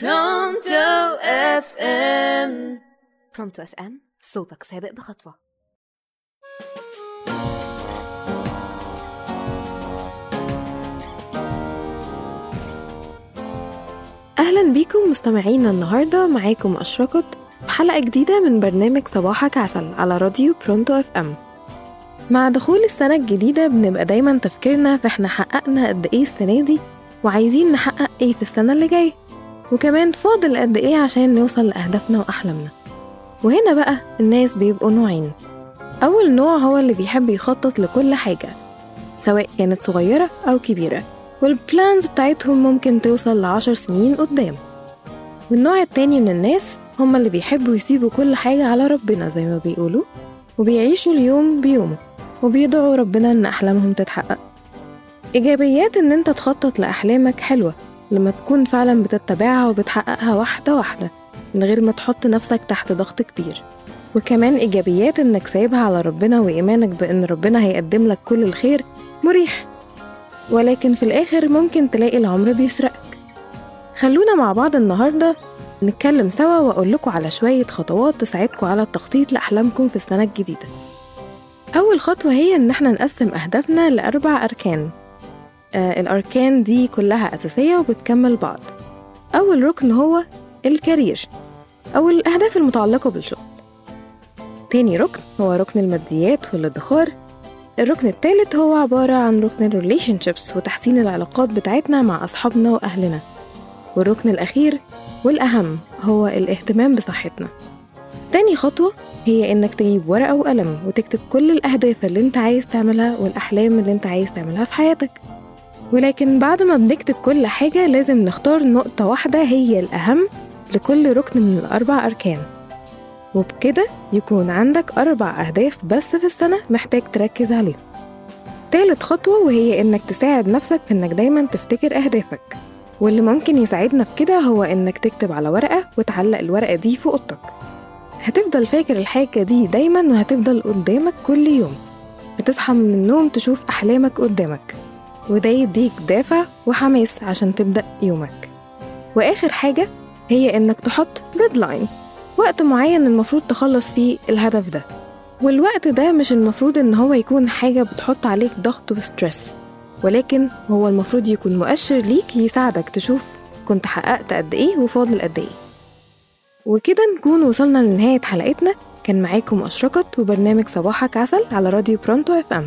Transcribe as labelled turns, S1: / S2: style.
S1: برونتو FM.
S2: برونتو FM صوتك سابق بخطوة.
S3: أهلا بيكم مستمعينا النهاردة معاكم أشرقت في حلقة جديدة من برنامج صباحك عسل على راديو برونتو FM. مع دخول السنة الجديدة بنبقى دايما تفكيرنا في إحنا حققنا قد إيه السنة دي وعايزين نحقق إيه في السنة اللي جاية. وكمان فاضل قد إيه عشان نوصل لأهدافنا وأحلامنا. وهنا بقى الناس بيبقوا نوعين. أول نوع هو اللي بيحب يخطط لكل حاجة سواء كانت صغيرة أو كبيرة والبلانز بتاعتهم ممكن توصل لعشر سنين قدام. والنوع التاني من الناس هما اللي بيحبوا يسيبوا كل حاجة على ربنا زي ما بيقولوا وبيعيشوا اليوم بيومه وبيدعوا ربنا إن أحلامهم تتحقق. إيجابيات إن أنت تخطط لأحلامك حلوة لما تكون فعلا بتتبعها وبتحققها واحدة واحدة من غير ما تحط نفسك تحت ضغط كبير. وكمان إيجابيات إنك سايبها على ربنا وإيمانك بإن ربنا هيقدم لك كل الخير مريح. ولكن في الآخر ممكن تلاقي العمر بيسرقك. خلونا مع بعض النهاردة نتكلم سوا وأقول لكم على شوية خطوات تساعدكم على التخطيط لأحلامكم في السنة الجديدة. أول خطوة هي إن إحنا نقسم أهدافنا لأربع أركان. الأركان دي كلها أساسية وبتكمل بعض. أول ركن هو ال career أو الأهداف المتعلقة بالشغل. تاني ركن هو ركن الماديات والادخار. الركن التالت هو عبارة عن ركن ال relationships وتحسين العلاقات بتاعتنا مع أصحابنا وأهلنا. والركن الأخير والأهم هو الاهتمام بصحتنا. تاني خطوة هي إنك تجيب ورقة وقلم وتكتب كل الأهداف اللي أنت عايز تعملها والأحلام اللي أنت عايز تعملها في حياتك. ولكن بعد ما بنكتب كل حاجة لازم نختار نقطة واحدة هي الأهم لكل ركن من الأربع أركان. وبكده يكون عندك أربع أهداف بس في السنة محتاج تركز عليهم. تالت خطوة وهي إنك تساعد نفسك في إنك دايما تفتكر أهدافك. واللي ممكن يساعدنا في كده هو إنك تكتب على ورقة وتعلق الورقة دي في أوضتك. هتفضل فاكر الحاجة دي دايما وهتفضل قدامك كل يوم. بتصحى من النوم تشوف أحلامك قدامك. وده يديك دافع وحماس عشان تبدأ يومك. وآخر حاجة هي إنك تحط deadline وقت معين المفروض تخلص فيه الهدف ده. والوقت ده مش المفروض إن هو يكون حاجة بتحط عليك ضغط و stress ولكن هو المفروض يكون مؤشر ليك يساعدك تشوف كنت حققت قد إيه وفاضل قد إيه. وكده نكون وصلنا لنهاية حلقتنا. كان معاكم أشرقت وبرنامج صباحك عسل على راديو برونتو إف إم.